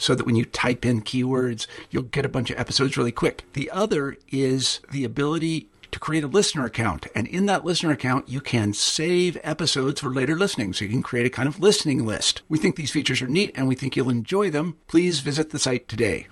so that when you type in keywords, you'll get a bunch of episodes really quick. The other is the ability to create a listener account. And in that listener account, you can save episodes for later listening. So you can create a kind of listening list. We think these features are neat and we think you'll enjoy them. Please visit the site today.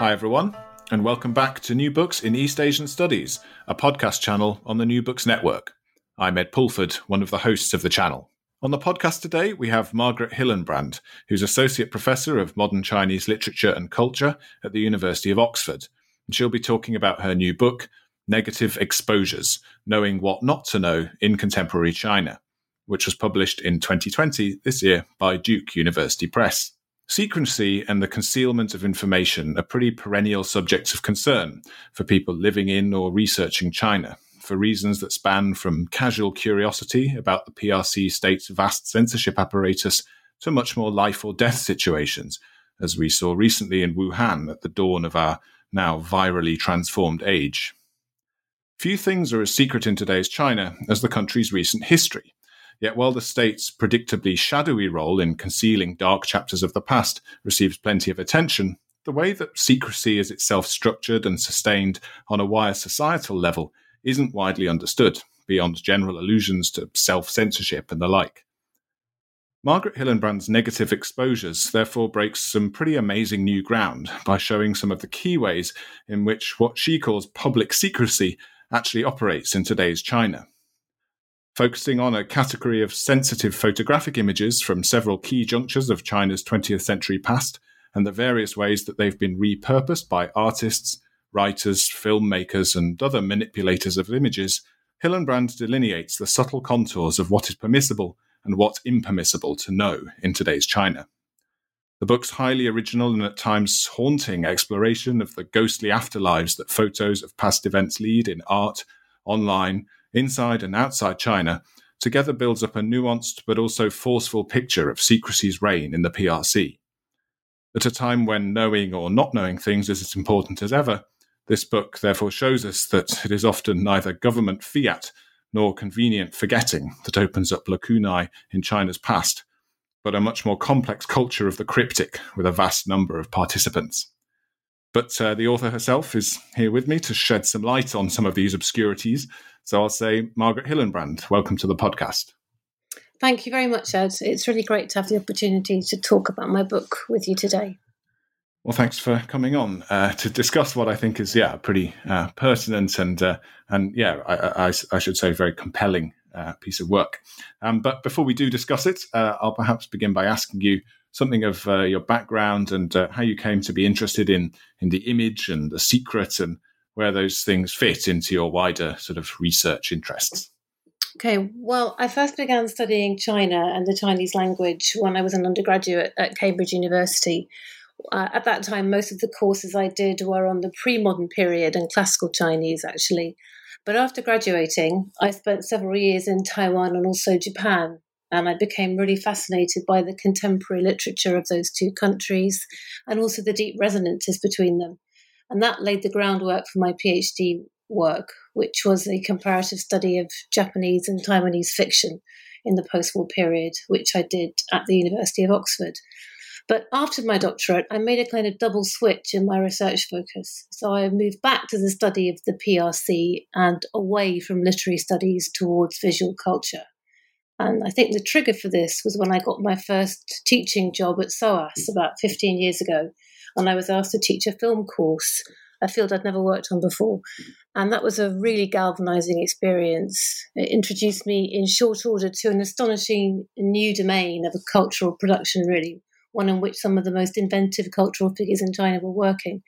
Hi, everyone, and welcome back to New Books in East Asian Studies, a podcast channel on the New Books Network. I'm Ed Pulford, one of the hosts of the channel. On the podcast today, we have Margaret Hillenbrand, who's Associate Professor of Modern Chinese Literature and Culture at the University of Oxford. And she'll be talking about her new book, Negative Exposures Knowing What Not to Know in Contemporary China, which was published in 2020 this year by Duke University Press. Secrecy and the concealment of information are pretty perennial subjects of concern for people living in or researching China, for reasons that span from casual curiosity about the PRC state's vast censorship apparatus to much more life or death situations, as we saw recently in Wuhan at the dawn of our now virally transformed age. Few things are as secret in today's China as the country's recent history. Yet while the state's predictably shadowy role in concealing dark chapters of the past receives plenty of attention, the way that secrecy is itself structured and sustained on a wider societal level isn't widely understood, beyond general allusions to self censorship and the like. Margaret Hillenbrand's negative exposures therefore breaks some pretty amazing new ground by showing some of the key ways in which what she calls public secrecy actually operates in today's China focusing on a category of sensitive photographic images from several key junctures of China's 20th century past and the various ways that they've been repurposed by artists, writers, filmmakers, and other manipulators of images, Hillenbrand delineates the subtle contours of what is permissible and what's impermissible to know in today's China. The book's highly original and at times haunting exploration of the ghostly afterlives that photos of past events lead in art, online, inside and outside China, together builds up a nuanced but also forceful picture of secrecy's reign in the PRC. At a time when knowing or not knowing things is as important as ever, this book therefore shows us that it is often neither government fiat nor convenient forgetting that opens up lacunae in China's past, but a much more complex culture of the cryptic with a vast number of participants. But uh, the author herself is here with me to shed some light on some of these obscurities so I'll say, Margaret Hillenbrand, welcome to the podcast. Thank you very much, Ed. It's really great to have the opportunity to talk about my book with you today. Well, thanks for coming on uh, to discuss what I think is, yeah, pretty uh, pertinent and uh, and yeah, I, I, I, should say, very compelling uh, piece of work. Um, but before we do discuss it, uh, I'll perhaps begin by asking you something of uh, your background and how you came to be interested in in the image and the secret and where those things fit into your wider sort of research interests. Okay, well, I first began studying China and the Chinese language when I was an undergraduate at Cambridge University. Uh, at that time, most of the courses I did were on the pre modern period and classical Chinese, actually. But after graduating, I spent several years in Taiwan and also Japan, and I became really fascinated by the contemporary literature of those two countries and also the deep resonances between them. And that laid the groundwork for my PhD work, which was a comparative study of Japanese and Taiwanese fiction in the post war period, which I did at the University of Oxford. But after my doctorate, I made a kind of double switch in my research focus. So I moved back to the study of the PRC and away from literary studies towards visual culture. And I think the trigger for this was when I got my first teaching job at SOAS about 15 years ago, and I was asked to teach a film course, a field I'd never worked on before. And that was a really galvanizing experience. It introduced me in short order to an astonishing new domain of a cultural production, really, one in which some of the most inventive cultural figures in China were working.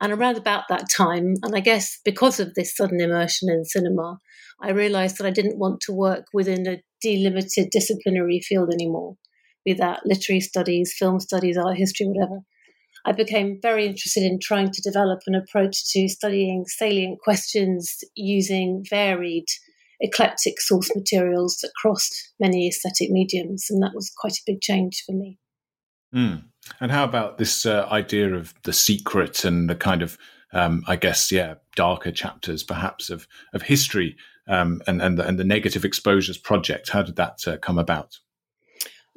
And around about that time, and I guess because of this sudden immersion in cinema, I realized that I didn't want to work within a delimited disciplinary field anymore, be that literary studies, film studies, art history, whatever. I became very interested in trying to develop an approach to studying salient questions using varied, eclectic source materials that crossed many aesthetic mediums. And that was quite a big change for me. Mm. And how about this uh, idea of the secret and the kind of, um, I guess, yeah, darker chapters perhaps of of history um, and and the, and the negative exposures project? How did that uh, come about?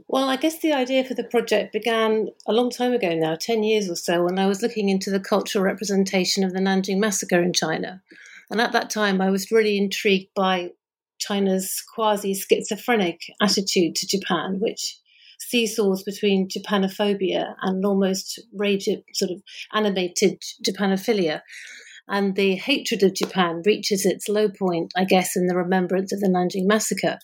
Well, I guess the idea for the project began a long time ago now, 10 years or so, when I was looking into the cultural representation of the Nanjing massacre in China. And at that time, I was really intrigued by China's quasi schizophrenic attitude to Japan, which seesaws between Japanophobia and almost rage, sort of animated Japanophilia. And the hatred of Japan reaches its low point, I guess, in the remembrance of the Nanjing massacre.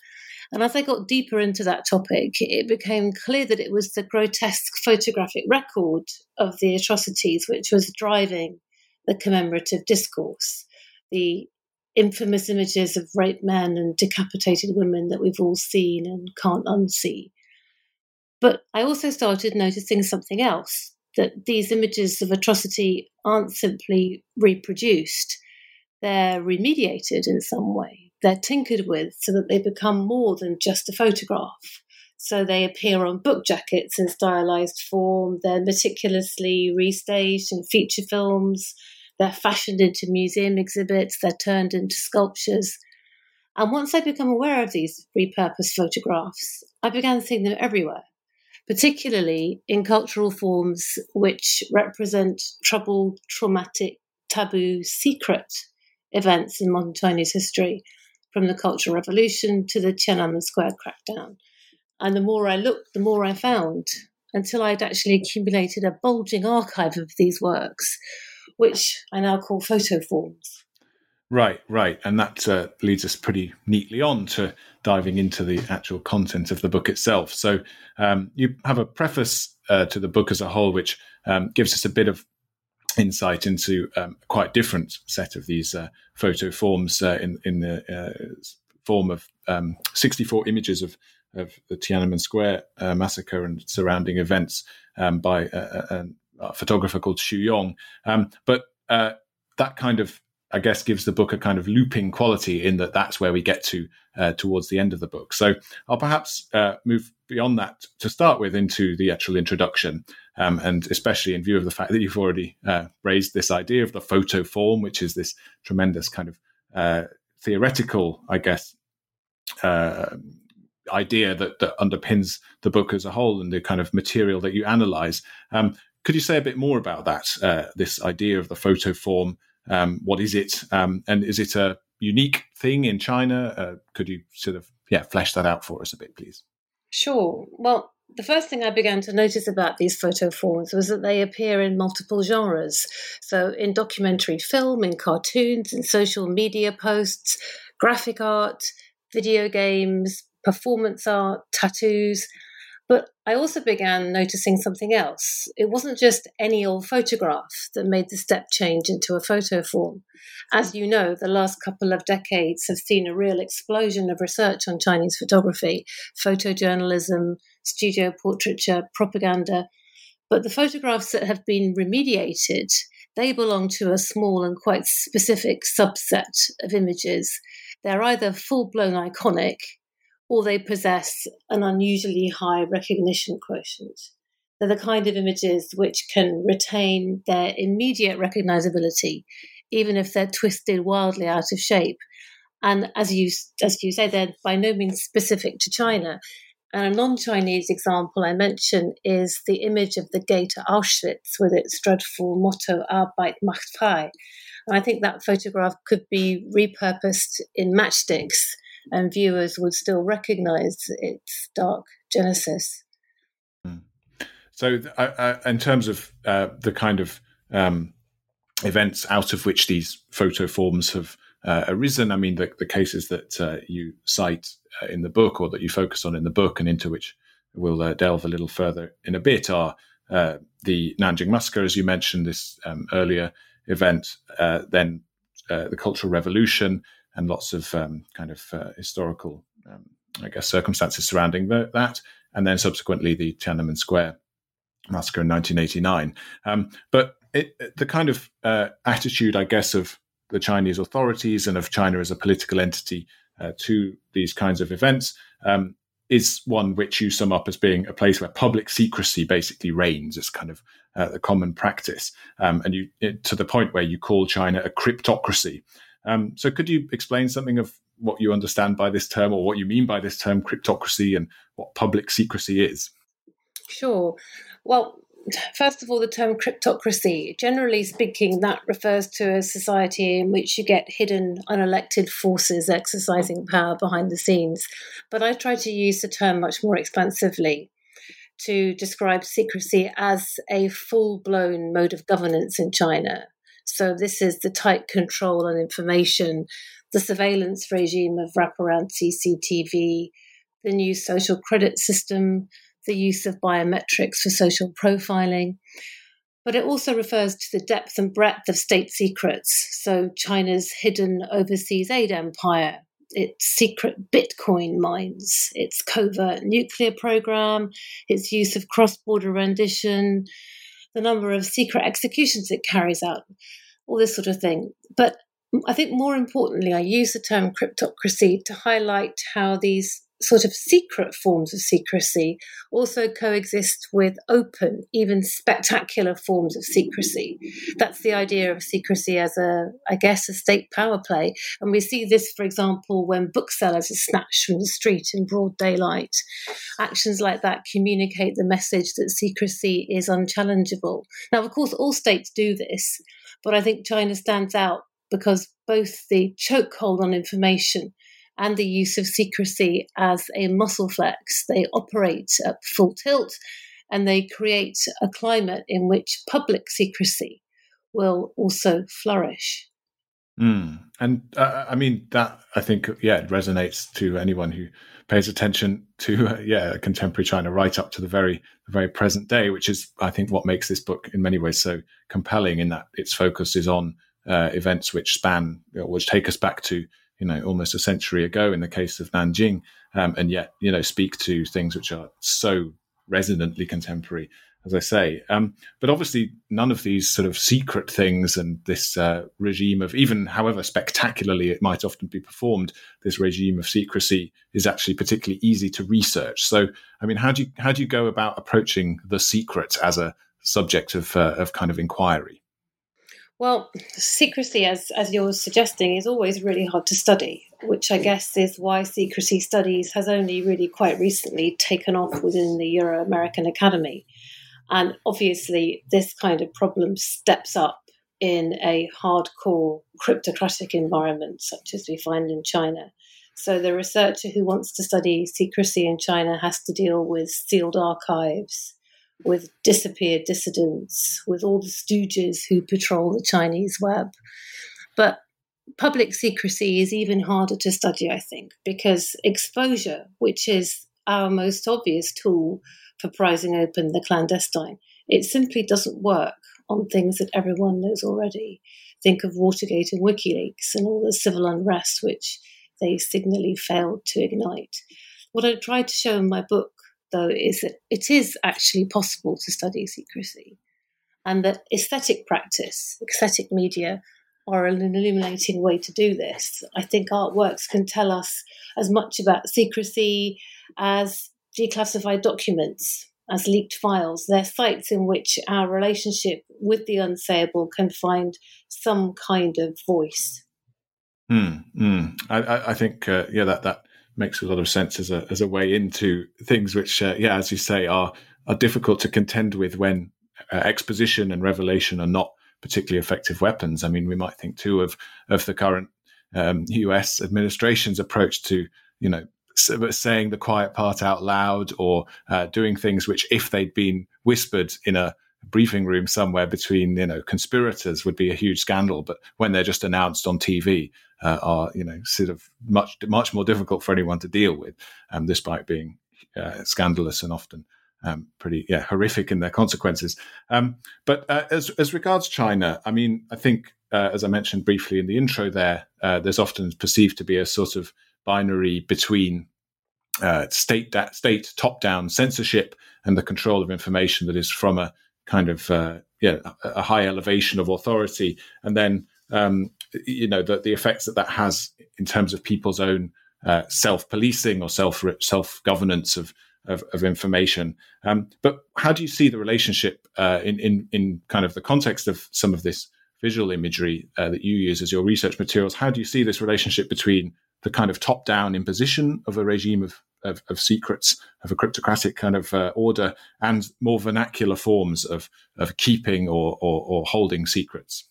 And as I got deeper into that topic, it became clear that it was the grotesque photographic record of the atrocities which was driving the commemorative discourse. The infamous images of raped men and decapitated women that we've all seen and can't unsee. But I also started noticing something else that these images of atrocity aren't simply reproduced, they're remediated in some way. They're tinkered with so that they become more than just a photograph. So they appear on book jackets in stylized form, they're meticulously restaged in feature films, they're fashioned into museum exhibits, they're turned into sculptures. And once I became aware of these repurposed photographs, I began seeing them everywhere particularly in cultural forms which represent troubled, traumatic, taboo, secret events in modern Chinese history, from the Cultural Revolution to the Tiananmen Square crackdown. And the more I looked, the more I found, until I'd actually accumulated a bulging archive of these works, which I now call photo forms. Right, right. And that uh, leads us pretty neatly on to diving into the actual content of the book itself. So um, you have a preface uh, to the book as a whole, which um, gives us a bit of insight into um, a quite different set of these uh, photo forms uh, in, in the uh, form of um, 64 images of, of the Tiananmen Square uh, massacre and surrounding events um, by a, a, photographer called Xu Yong. Um, but that kind of I guess gives the book a kind of looping quality in that that's where we get to uh, towards the end of the book. So I'll perhaps uh, move beyond that to start with into the actual introduction, um, and especially in view of the fact that you've already uh, raised this idea of the photo form, which is this tremendous kind of uh, theoretical, I guess, uh, idea that, that underpins the book as a whole and the kind of material that you analyze. Um, could you say a bit more about that? Uh, this idea of the photo form um, what is it? Um, and is it a unique thing in China? Uh, could you sort of yeah flesh that out for us a bit, please? Sure. Well, the first thing I began to notice about these photo forms was that they appear in multiple genres. So, in documentary film, in cartoons, in social media posts, graphic art, video games, performance art, tattoos, but I also began noticing something else. It wasn't just any old photograph that made the step change into a photo form. As you know, the last couple of decades have seen a real explosion of research on Chinese photography, photojournalism, studio portraiture, propaganda. But the photographs that have been remediated, they belong to a small and quite specific subset of images. They're either full blown iconic, or they possess an unusually high recognition quotient. They're the kind of images which can retain their immediate recognizability, even if they're twisted wildly out of shape. And as you as you say, they're by no means specific to China. And a non-Chinese example I mention is the image of the gate at Auschwitz with its dreadful motto "Arbeit macht frei." And I think that photograph could be repurposed in matchsticks, and viewers would still recognise its dark genesis. Hmm. So, uh, uh, in terms of uh, the kind of um, events out of which these photo forms have uh, arisen, I mean, the, the cases that uh, you cite uh, in the book or that you focus on in the book and into which we'll delve a little further in a bit are the Nanjing Massacre, as you mentioned this um, earlier event, then the Cultural Revolution, and lots of um, kind of historical, um, I guess, circumstances surrounding the, that, and then subsequently the Tiananmen Square massacre in 1989. Um, but it, the kind of uh, attitude, I guess, of the Chinese authorities and of China as a political entity uh, to these kinds of events um, is one which you sum up as being a place where public secrecy basically reigns. It's kind of uh, the common practice, um, and you it, to the point where you call China a cryptocracy. Um, so, could you explain something of what you understand by this term, or what you mean by this term, cryptocracy, and what public secrecy is? Sure. Well, first of all, the term cryptocracy, generally speaking, that refers to a society in which you get hidden, unelected forces exercising power behind the scenes. But I try to use the term much more expansively to describe secrecy as a full blown mode of governance in China. So, this is the tight control on information, the surveillance regime of wraparound CCTV, the new social credit system, the use of biometrics for social profiling. But it also refers to the depth and breadth of state secrets. So, China's hidden overseas aid empire, its secret Bitcoin mines, its covert nuclear program, its use of cross border rendition, the number of secret executions it carries out, all this sort of thing. But I think more importantly, I use the term cryptocracy to highlight how these sort of secret forms of secrecy also coexist with open, even spectacular forms of secrecy. That's the idea of secrecy as a, I guess, a state power play. And we see this, for example, when booksellers are snatched from the street in broad daylight. Actions like that communicate the message that secrecy is unchallengeable. Now, of course, all states do this, but I think China stands out because both the chokehold on information and the use of secrecy as a muscle flex. They operate at full tilt and they create a climate in which public secrecy will also flourish. Mm. And uh, I mean, that I think, yeah, it resonates to anyone who pays attention to, uh, yeah, contemporary China right up to the very, the very present day, which is, I think, what makes this book in many ways so compelling in that its focus is on uh, events which span, you know, which take us back to you know almost a century ago in the case of Nanjing, um, and yet you know speak to things which are so resonantly contemporary, as I say. Um, but obviously, none of these sort of secret things and this uh, regime of even however spectacularly it might often be performed, this regime of secrecy is actually particularly easy to research. So, I mean, how do you how do you go about approaching the secret as a subject of uh, of kind of inquiry? Well, secrecy, as, as you're suggesting, is always really hard to study, which I guess is why secrecy studies has only really quite recently taken off within the Euro American Academy. And obviously, this kind of problem steps up in a hardcore cryptocratic environment, such as we find in China. So, the researcher who wants to study secrecy in China has to deal with sealed archives with disappeared dissidents, with all the stooges who patrol the Chinese web. But public secrecy is even harder to study, I think, because exposure, which is our most obvious tool for prizing open the clandestine, it simply doesn't work on things that everyone knows already. Think of Watergate and WikiLeaks and all the civil unrest which they signally failed to ignite. What I tried to show in my book though, is that it is actually possible to study secrecy, and that aesthetic practice, aesthetic media, are an illuminating way to do this. I think artworks can tell us as much about secrecy as declassified documents, as leaked files. They're sites in which our relationship with the unsayable can find some kind of voice. Mm. I, I, think, uh, yeah, that that makes a lot of sense as a as a way into things which, uh, yeah, as you say, are are difficult to contend with when uh, exposition and revelation are not particularly effective weapons. I mean, we might think too of of the current um, U.S. administration's approach to, you know, saying the quiet part out loud or uh, doing things which, if they'd been whispered in a briefing room somewhere between you know conspirators would be a huge scandal but when they're just announced on tv uh, are you know sort of much much more difficult for anyone to deal with um, despite being uh, scandalous and often um, pretty yeah horrific in their consequences. Um, but uh, as as regards china i mean i think uh, as i mentioned briefly in the intro there uh, there's often perceived to be a sort of binary between uh, state da- state top down censorship and the control of information that is from a kind of uh, yeah a high elevation of authority, and then um, you know the, the effects that that has in terms of people's own uh, self policing or self self governance of, of, of information. Um, but how do you see the relationship uh, in in in kind of the context of some of this visual imagery uh, that you use as your research materials? How do you see this relationship between the kind of top down imposition of a regime of of, of secrets of a cryptocratic kind of uh, order and more vernacular forms of of keeping or, or, or holding secrets?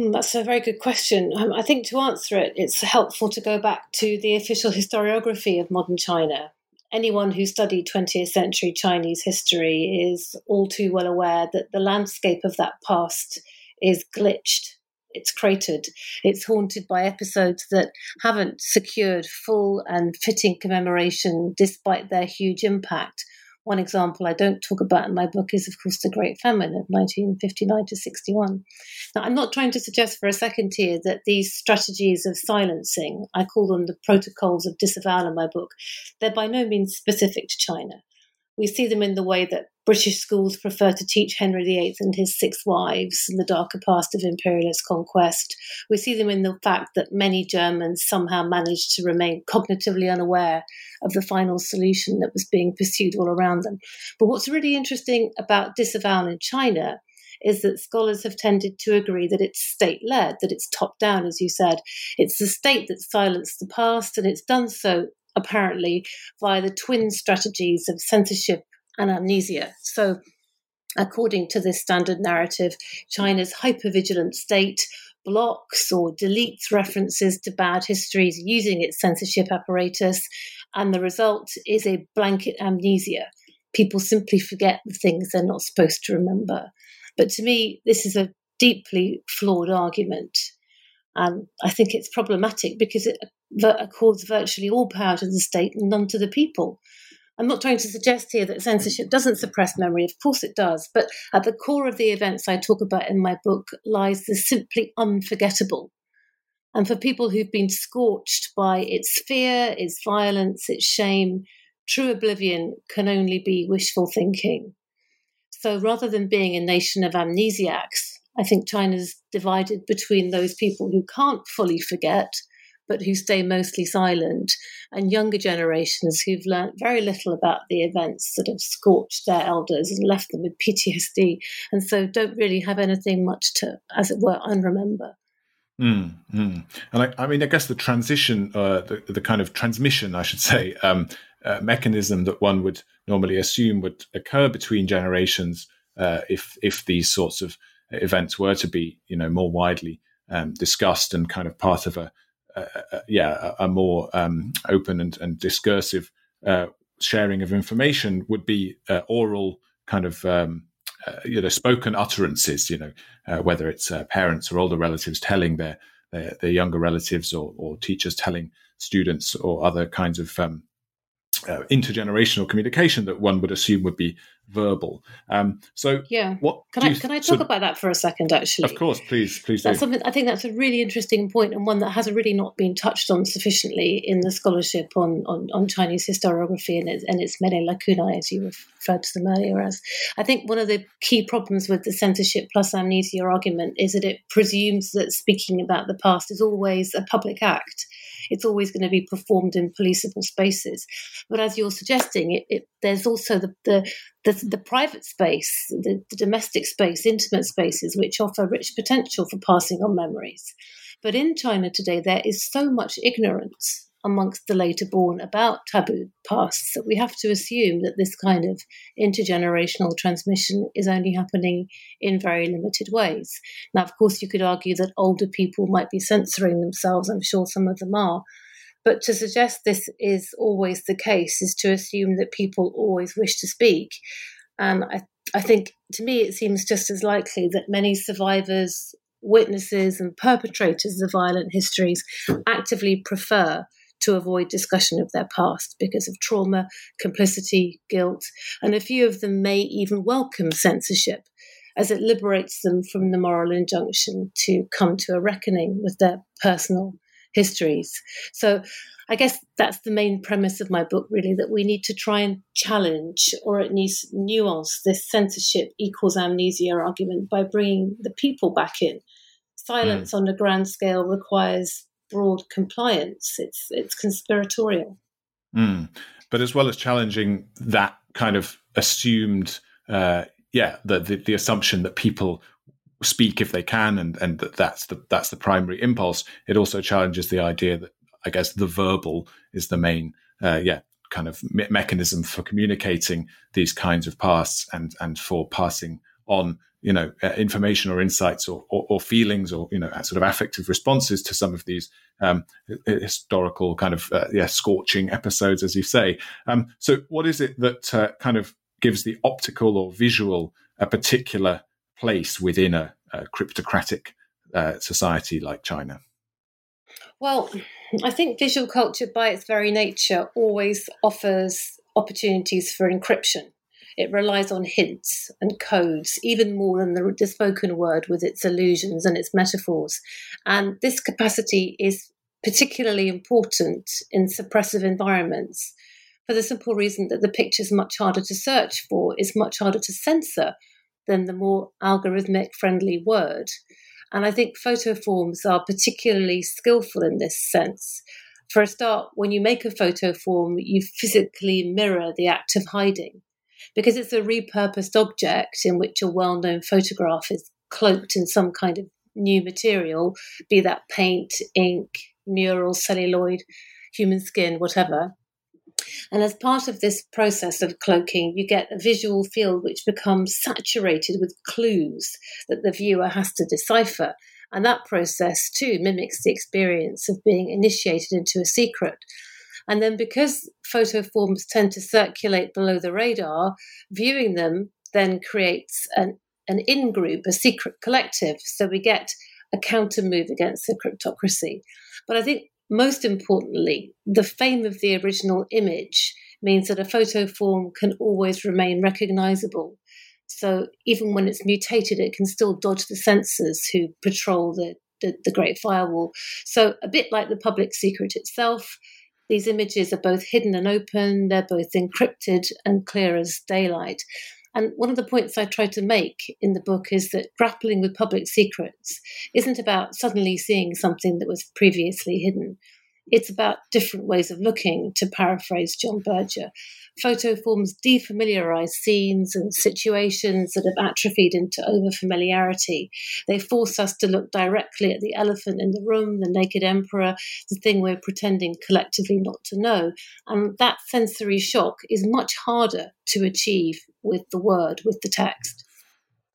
Hmm, that's a very good question. Um, I think to answer it, it's helpful to go back to the official historiography of modern China. Anyone who studied 20th century Chinese history is all too well aware that the landscape of that past is glitched it's cratered. It's haunted by episodes that haven't secured full and fitting commemoration despite their huge impact. One example I don't talk about in my book is, of course, the Great Famine of 1959 to 61. Now, I'm not trying to suggest for a second here that these strategies of silencing, I call them the protocols of disavowal in my book, they're by no means specific to China. We see them in the way that British schools prefer to teach Henry VIII and his six wives and the darker past of imperialist conquest. We see them in the fact that many Germans somehow managed to remain cognitively unaware of the final solution that was being pursued all around them. But what's really interesting about disavowal in China is that scholars have tended to agree that it's state led, that it's top down, as you said. It's the state that silenced the past, and it's done so apparently via the twin strategies of censorship and amnesia. So, according to this standard narrative, China's hypervigilant state blocks or deletes references to bad histories using its censorship apparatus, and the result is a blanket amnesia. People simply forget the things they're not supposed to remember. But to me, this is a deeply flawed argument. And I think it's problematic because it uh, accords virtually all power to the state and none to the people. I'm not trying to suggest here that censorship doesn't suppress memory, of course it does, but at the core of the events I talk about in my book lies the simply unforgettable. And for people who've been scorched by its fear, its violence, its shame, true oblivion can only be wishful thinking. So rather than being a nation of amnesiacs, I think China's divided between those people who can't fully forget but who stay mostly silent, and younger generations who've learnt very little about the events that have scorched their elders and left them with PTSD, and so don't really have anything much to, as it were, unremember. Mm, mm. And I, I, mean, I guess the transition, uh, the, the, kind of transmission, I should say, um, uh, mechanism that one would normally assume would occur between generations uh, if if these sorts of events were to be, you know, more widely um, discussed and kind of part of a uh, uh, yeah, a, a more um, open and, and discursive uh, sharing of information would be uh, oral kind of um, uh, you know spoken utterances. You know, uh, whether it's parents or older relatives telling their their, their younger relatives or, or, teachers telling students or other kinds of um, intergenerational communication that one would assume would be verbal. Um, so yeah, what can I can I talk about that for a second? Actually, of course, please, please. That's do. something I think that's a really interesting point and one that has really not been touched on sufficiently in the scholarship on on, on Chinese historiography and its, and its many lacunae, as you referred to them earlier as. I think one of the key problems with the censorship plus amnesia argument is that it presumes that speaking about the past is always a public act it's always going to be performed in policeable spaces. But as you're suggesting, it, it, there's also the, the, the, the private space, the, the domestic space, intimate spaces, which offer rich potential for passing on memories. But in China today, there is so much ignorance amongst the later born about taboo pasts that we have to assume that this kind of intergenerational transmission is only happening in very limited ways. Now, of course, you could argue that older people might be censoring themselves. I'm sure some of them are. But to suggest this is always the case is to assume that people always wish to speak. And I, I think to me, it seems just as likely that many survivors, witnesses, and perpetrators of violent histories actively prefer to avoid discussion of their past because of trauma, complicity, guilt, and a few of them may even welcome censorship as it liberates them from the moral injunction to come to a reckoning with their personal histories. So I guess that's the main premise of my book, really, that we need to try and challenge or at least nuance this censorship equals amnesia argument by bringing the people back in. Silence mm. on a grand scale requires broad compliance. It's it's conspiratorial. Mm. But as well as challenging that kind of assumed, uh, yeah, the, the, the assumption that people speak if they can, and and that that's the that's the primary impulse. It also challenges the idea that I guess the verbal is the main, uh, yeah, kind of me- mechanism for communicating these kinds of pasts and and for passing on you know uh, information or insights or, or, or, feelings or you know sort of affective responses to some of these um, historical kind of uh, yeah scorching episodes as you say. Um, so what is it that uh, kind of gives the optical or visual a particular place within a, a cryptocratic uh, society like china? Well i think visual culture by its very nature always offers opportunities for encryption it relies on hints and codes even more than the, the spoken word with its allusions and its metaphors. And this capacity is particularly important in suppressive environments for the simple reason that the picture is much harder to search for, is much harder to censor than the more algorithmic friendly word. And I think photo forms are particularly skillful in this sense. For a start, when you make a photo form, you physically mirror the act of hiding because it's a repurposed object in which a well known photograph is cloaked in some kind of new material, be that paint, ink, mural, celluloid, human skin, whatever. And as part of this process of cloaking, you get a visual field which becomes saturated with clues that the viewer has to decipher. And that process too mimics the experience of being initiated into a secret. And then because photo forms tend to circulate below the radar, viewing them then creates an, an in group, a secret collective. So we get a counter move against the cryptocracy. But I think most importantly, the fame of the original image means that a photo form can always remain recognizable. So even when it's mutated, it can still dodge the censors who patrol the, the, the Great Firewall. So a bit like the public secret itself, these images are both hidden and open, they're both encrypted and clear as daylight. And one of the points I try to make in the book is that grappling with public secrets isn't about suddenly seeing something that was previously hidden. It's about different ways of looking, to paraphrase John Berger. Photo forms defamiliarize scenes and situations that have atrophied into overfamiliarity. They force us to look directly at the elephant in the room, the naked emperor, the thing we're pretending collectively not to know. And that sensory shock is much harder to achieve with the word, with the text.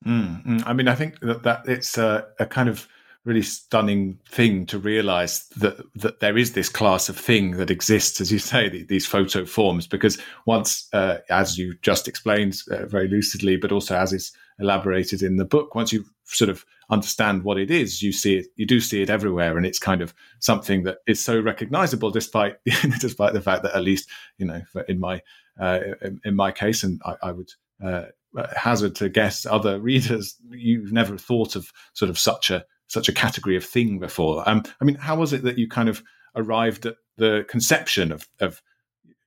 Mm, mm. I mean, I think that, that it's a, a kind of really stunning thing to realize that that there is this class of thing that exists, as you say, these photo forms. Because once, uh, as you just explained uh, very lucidly, but also as is elaborated in the book, once you sort of understand what it is, you see it, you do see it everywhere, and it's kind of something that is so recognizable, despite despite the fact that at least you know, in my uh, in, in, my case, and I, I would. Uh, hazard to guess other readers you've never thought of sort of such a such a category of thing before. Um, I mean, how was it that you kind of arrived at the conception of of,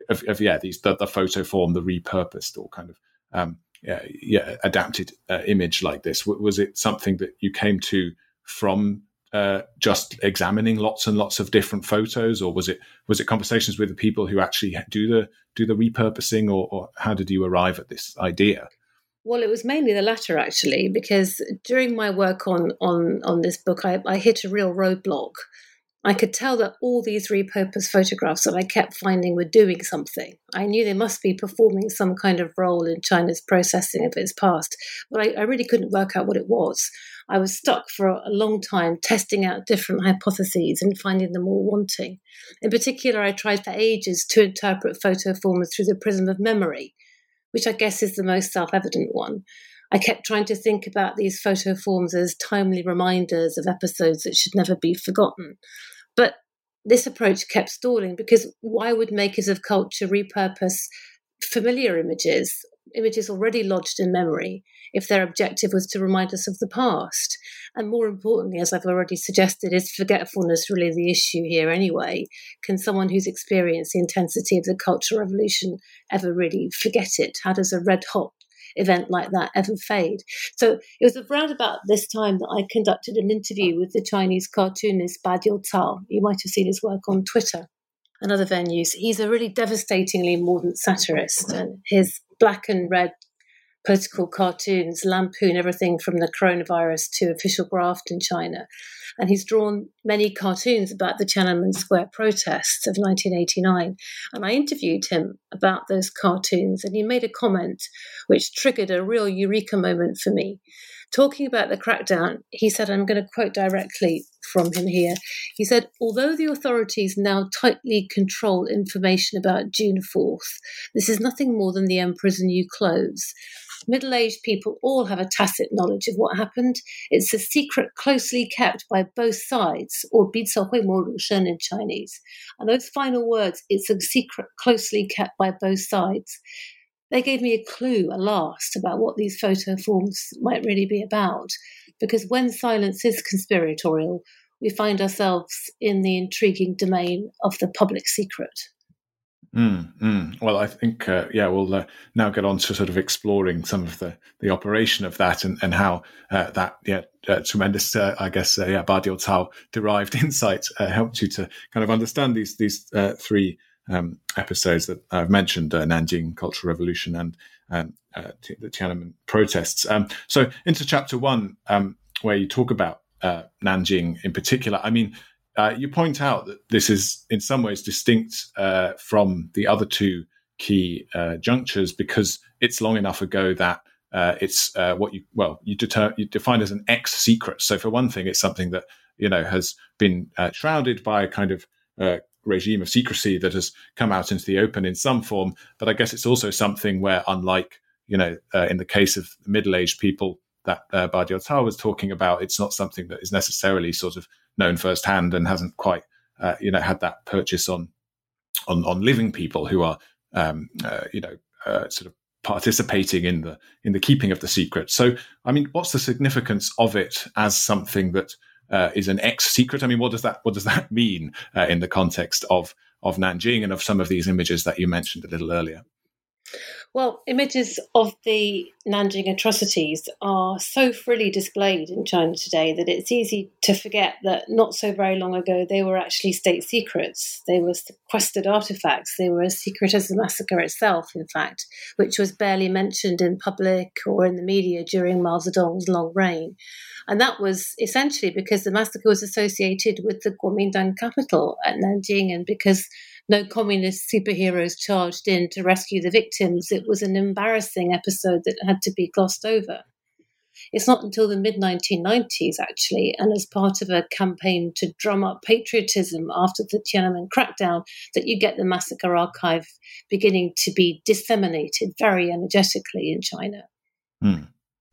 of, of yeah these the, the, photo form, the repurposed or kind of um, yeah, yeah adapted uh, image like this? Was it something that you came to from uh, just examining lots and lots of different photos, or was it was it conversations with the people who actually do the do the repurposing, or, or how did you arrive at this idea? Well, it was mainly the latter actually, because during my work on on on this book, I, I hit a real roadblock. I could tell that all these repurposed photographs that I kept finding were doing something. I knew they must be performing some kind of role in China's processing of its past, but I, I really couldn't work out what it was. I was stuck for a long time testing out different hypotheses and finding them all wanting. In particular, I tried for ages to interpret photo forms through the prism of memory, which I guess is the most self evident one. I kept trying to think about these photo forms as timely reminders of episodes that should never be forgotten. But this approach kept stalling because why would makers of culture repurpose familiar images, images already lodged in memory, if their objective was to remind us of the past? And more importantly, as I've already suggested, is forgetfulness really the issue here anyway? Can someone who's experienced the intensity of the Cultural Revolution ever really forget it? How does a red hot event like that ever fade. So it was around about this time that I conducted an interview with the Chinese cartoonist Badiucao. You might have seen his work on Twitter and other venues. He's a really devastatingly mordant satirist, and his black and red political cartoons lampoon everything from the coronavirus to official graft in China. And he's drawn many cartoons about the Tiananmen Square protests of 1989. And I interviewed him about those cartoons, and he made a comment which triggered a real eureka moment for me. Talking about the crackdown, he said, I'm going to quote directly from him here. He said, Although the authorities now tightly control information about June 4th, this is nothing more than the emperor's new clothes. Middle aged people all have a tacit knowledge of what happened. It's a secret closely kept by both sides, or 彼此会默如生 in Chinese. And those final words, it's a secret closely kept by both sides. They gave me a clue at last about what these photo forms might really be about. Because when silence is conspiratorial, we find ourselves in the intriguing domain of the public secret. Mm, mm. Well, I think uh, yeah, we'll uh, now get on to sort of exploring some of the, the operation of that and and how uh, that yeah uh, tremendous uh, I guess uh, yeah Badiucao derived insight helped you to kind of understand these these three um, episodes that I've mentioned Nanjing Cultural Revolution and and the Tiananmen protests. Um, so into chapter one, um, where you talk about Nanjing in particular. I mean, uh, you point out that this is in some ways distinct uh, from the other two key uh, junctures because it's long enough ago that uh, it's uh, what you well you, deter- you define as an ex secret. So for one thing, it's something that you know has been shrouded by a kind of regime of secrecy that has come out into the open in some form. But I guess it's also something where, unlike you know, in the case of middle-aged people that uh, was talking about, it's not something that is necessarily sort of known firsthand and hasn't quite uh, you know had that purchase on on on living people who are um, uh, you know uh, sort of participating in the in the keeping of the secret. So I mean, what's the significance of it as something that uh, is an ex secret? I mean, what does that what does that mean uh, in the context of of Nanjing and of some of these images that you mentioned a little earlier? Well, images of the Nanjing atrocities are so freely displayed in China today that it's easy to forget that not so very long ago they were actually state secrets. They were sequestered artifacts. They were as secret as the massacre itself, in fact, which was barely mentioned in public or in the media during Mao Zedong's long reign. And that was essentially because the massacre was associated with the Kuomintang capital at Nanjing and because no communist superheroes charged in to rescue the victims. It was an embarrassing episode that had to be glossed over. It's not until the mid 1990s, actually, and as part of a campaign to drum up patriotism after the Tiananmen crackdown, that you get the massacre archive beginning to be disseminated very energetically in China. Hmm.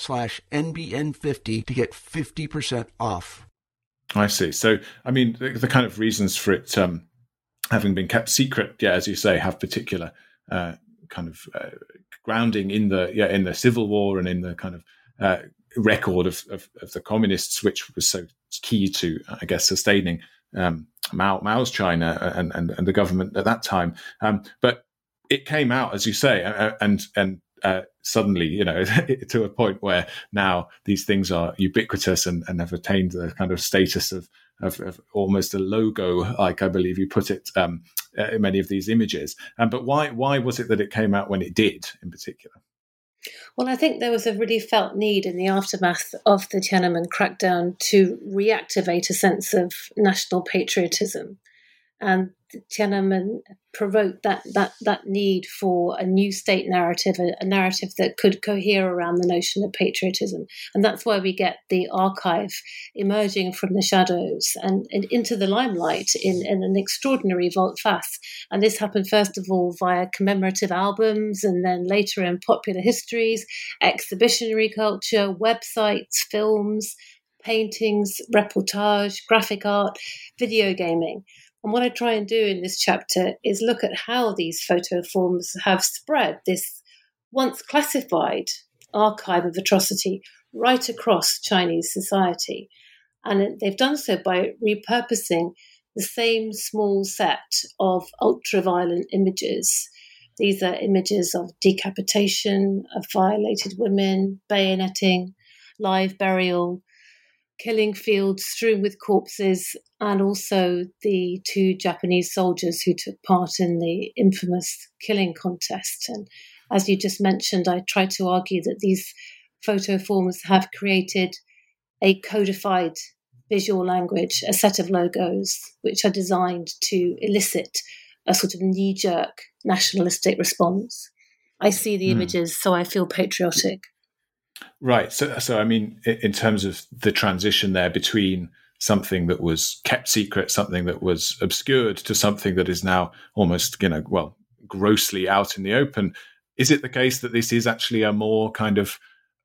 slash NBN50 to get 50% off. I see. So, I mean, the, the kind of reasons for it um, having been kept secret, yeah, as you say, have particular uh, kind of uh, grounding in the yeah in the civil war and in the kind of uh, record of, of, of, the communists, which was so key to, I guess, sustaining um, Mao, Mao's China and, and, and the government at that time. Um, but it came out, as you say, and and uh, suddenly, you know, to a point where now these things are ubiquitous and, and have attained the kind of status of, of, of, almost a logo, like I believe you put it, um, uh, in many of these images. Um, but why why was it that it came out when it did, in particular? Well, I think there was a really felt need in the aftermath of the Tiananmen crackdown to reactivate a sense of national patriotism. And Tiananmen provoked that that that need for a new state narrative, a, a, narrative that could cohere around the notion of patriotism, and that's why we get the archive emerging from the shadows and, and into the limelight in, in an extraordinary volte-face. And this happened first of all via commemorative albums, and then later in popular histories, exhibitionary culture, websites, films, paintings, reportage, graphic art, video gaming. And what I try and do in this chapter is look at how these photo forms have spread this once classified archive of atrocity right across Chinese society. And they've done so by repurposing the same small set of ultra violent images. These are images of decapitation, of violated women, bayoneting, live burial, killing fields strewn with corpses, and also the two Japanese soldiers who took part in the infamous killing contest. And as you just mentioned, I tried to argue that these photo forms have created a codified visual language, a set of logos which are designed to elicit a sort of knee jerk nationalistic response. I see the mm. images, so I feel patriotic. Right. So, so I mean, in terms of the transition there between something that was kept secret, something that was obscured, to something that is now almost, you know, well, grossly out in the open, is it the case that this is actually a more kind of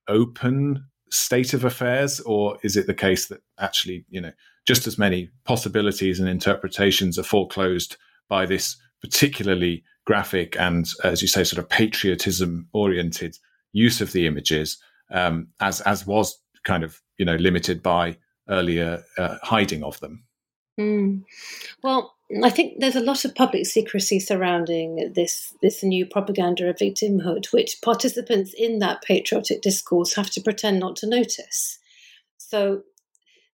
open state of affairs, or is it the case that actually, you know, just as many possibilities and interpretations are foreclosed by this particularly graphic and, as you say, sort of patriotism oriented use of the images? um, as as was kind of you know limited by earlier uh, hiding of them. Mm. Well, I think there's a lot of public secrecy surrounding this this new propaganda of victimhood, which participants in that patriotic discourse have to pretend not to notice. So,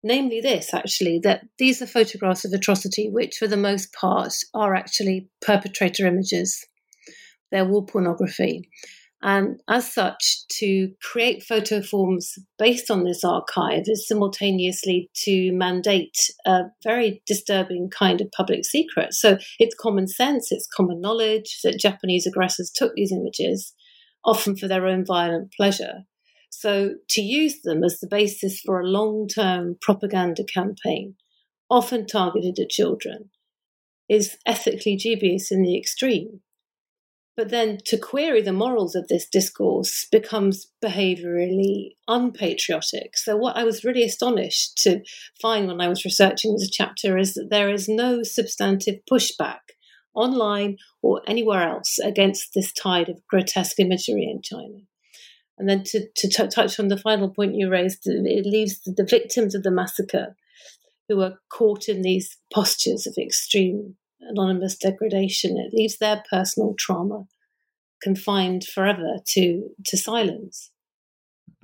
namely, this actually that these are photographs of atrocity, which for the most part are actually perpetrator images. They're war pornography. And as such, to create photo forms based on this archive is simultaneously to mandate a very disturbing kind of public secret. So it's common sense, it's common knowledge that Japanese aggressors took these images, often for their own violent pleasure. So to use them as the basis for a long term propaganda campaign, often targeted at children, is ethically dubious in the extreme. But then to query the morals of this discourse becomes behaviorally unpatriotic. So, what I was really astonished to find when I was researching this chapter is that there is no substantive pushback online or anywhere else against this tide of grotesque imagery in China. And then to, to t- touch on the final point you raised, it leaves the victims of the massacre who are caught in these postures of extreme anonymous degradation. It leaves their personal trauma confined forever to to silence.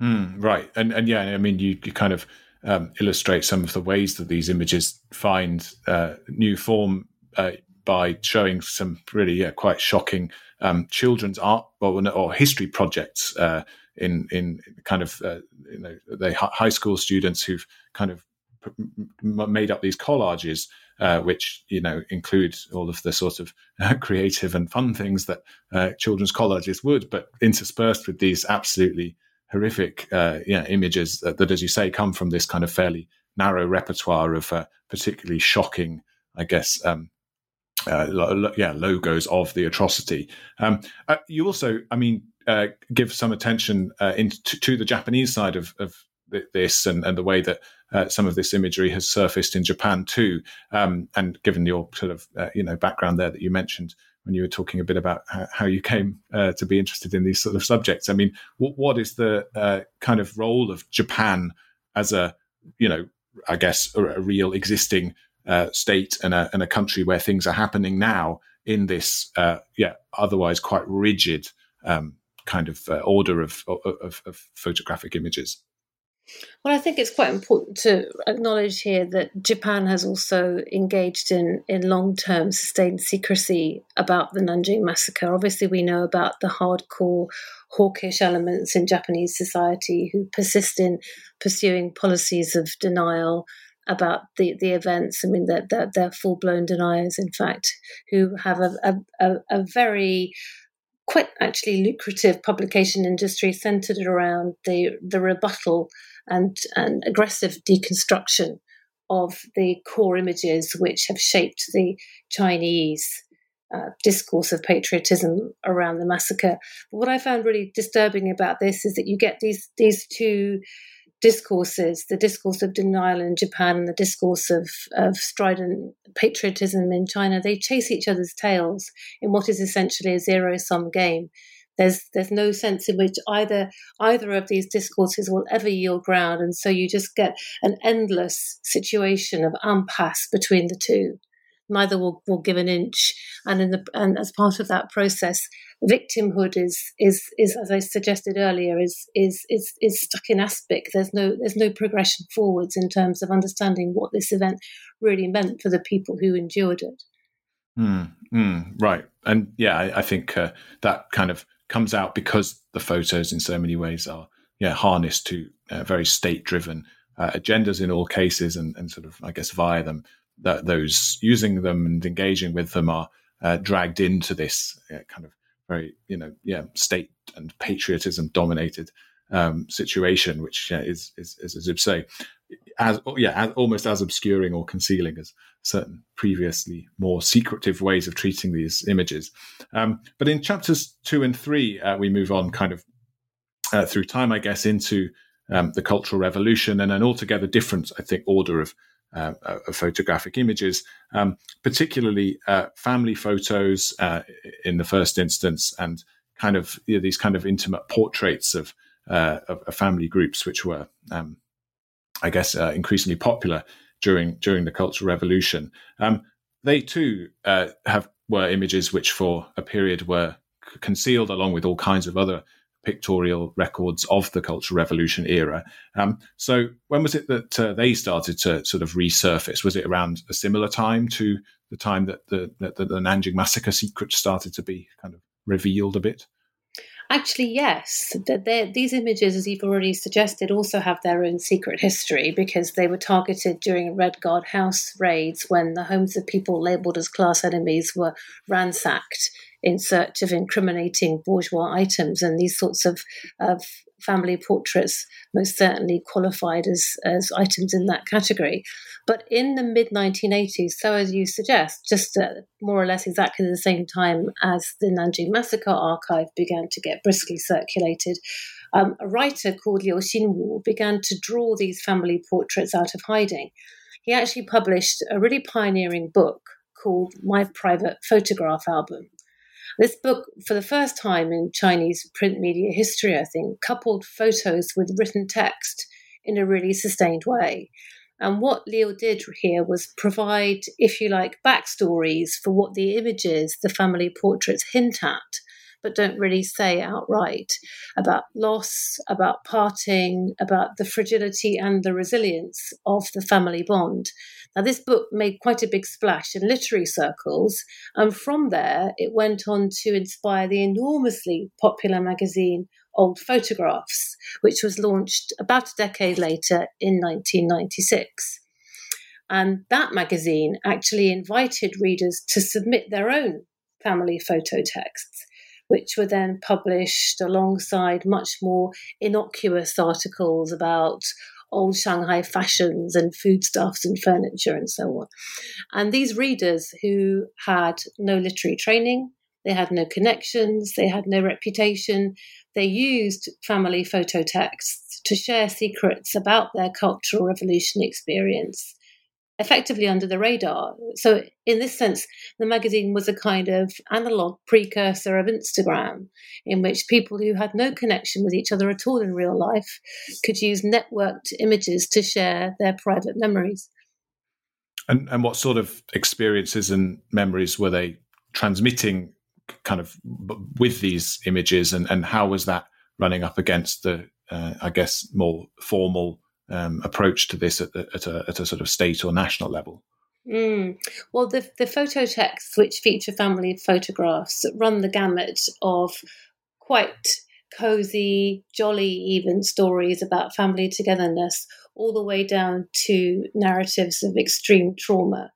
Mm, right, and and yeah, I mean, you, you kind of um, illustrate some of the ways that these images find uh, new form uh, by showing some really yeah, quite shocking um, children's art or, or history projects uh, in in kind of uh, you know the high school students who've kind of made up these collages, uh, which you know include all of the sort of uh, creative and fun things that uh, children's collages would, but interspersed with these absolutely horrific uh, yeah, images that, that, as you say, come from this kind of fairly narrow repertoire of uh, particularly shocking, I guess. Um, uh, lo- yeah, logos of the atrocity. Um, you also, I mean, give some attention to, to, the Japanese side of, of this and, and the way that uh, some of this imagery has surfaced in Japan too. Um, and given your sort of uh, you know background there that you mentioned when you were talking a bit about how, you came uh, to be interested in these sort of subjects, I mean, what, what is the uh, kind of role of Japan as a you know I guess a, a real existing uh, state and a, and a country where things are happening now in this uh, yeah otherwise quite rigid um, kind of order of, of, of photographic images. Well, I think it's quite important to acknowledge here that Japan has also engaged in, in long term sustained secrecy about the Nanjing massacre. Obviously, we know about the hardcore hawkish elements in Japanese society who persist in pursuing policies of denial about the, the events. I mean, they're, they're, they're full blown deniers, in fact, who have a, a, a very quite actually lucrative publication industry centered around the the rebuttal and, and aggressive deconstruction of the core images which have shaped the Chinese uh, discourse of patriotism around the massacre. But what I found really disturbing about this is that you get these these two discourses the discourse of denial in Japan and the discourse of, of strident patriotism in China. They chase each other's tails in what is essentially a zero sum game. There's there's no sense in which either either of these discourses will ever yield ground, and so you just get an endless situation of impasse between the two. Neither will, will give an inch, and in the and as part of that process, victimhood is is is as I suggested earlier is is is is stuck in aspic. There's no there's no progression forwards in terms of understanding what this event really meant for the people who endured it. Mm, mm, right, and yeah, I, I think uh, that kind of comes out because the photos in so many ways are yeah harnessed to uh, very state driven uh, agendas in all cases and, and sort of I guess via them. That those using them and engaging with them are uh, dragged into this uh, kind of very you know yeah state and patriotism dominated um, situation which yeah, is, is, is as you say as yeah as, almost as obscuring or concealing as certain previously more secretive ways of treating these images. Um, but in chapters two and three, uh, we move on kind of uh, through time, I guess, into um, the Cultural Revolution and an altogether different, I think, order of, uh, of photographic images, um, particularly uh, family photos uh, in the first instance, and kind of you know, these kind of intimate portraits of, uh, of, of, family groups, which were, um, I guess, increasingly popular during during the Cultural Revolution. Um, they too uh, have were images which, for a period, were c- concealed along with all kinds of other pictorial records of the Cultural Revolution era. Um, so, when was it that uh, they started to sort of resurface? Was it around a similar time to the time that the, that the, the Nanjing massacre secret started to be kind of revealed a bit? Actually, yes. These images, as you've already suggested, also have their own secret history because they were targeted during Red Guard house raids when the homes of people labelled as class enemies were ransacked in search of incriminating bourgeois items. And these sorts of, of family portraits most certainly qualified as, as items in that category. But in the mid 1980s, so as you suggest, just uh, more or less exactly the same time as the Nanjing Massacre archive began to get briskly circulated, um, a writer called Liu Xinwu began to draw these family portraits out of hiding. He actually published a really pioneering book called My Private Photograph Album. This book, for the first time in Chinese print media history, I think, coupled photos with written text in a really sustained way. And what Liu did here was provide, if you like, backstories for what the images, the family portraits hint at, but don't really say outright about loss, about parting, about the fragility and the resilience of the family bond. Now, this book made quite a big splash in literary circles, and from there it went on to inspire the enormously popular magazine old photographs, which was launched about a decade later in 1996. And that magazine actually invited readers to submit their own family photo texts, which were then published alongside much more innocuous articles about old Shanghai fashions and foodstuffs and furniture and so on. And these readers who had no literary training, they had no connections, they had no reputation, they used family photo texts to share secrets about their cultural revolution experience effectively under the radar. So, in this sense, the magazine was a kind of analog precursor of Instagram, in which people who had no connection with each other at all in real life could use networked images to share their private memories. And, and what sort of experiences and memories were they transmitting kind of with these images and, and how was that running up against the uh, I guess more formal um, approach to this at, at, a, at, a, sort of state or national level? Mm. Well, the, the photo texts, which feature family photographs, run the gamut of quite cozy, jolly, even stories about family togetherness, all the way down to narratives of extreme trauma,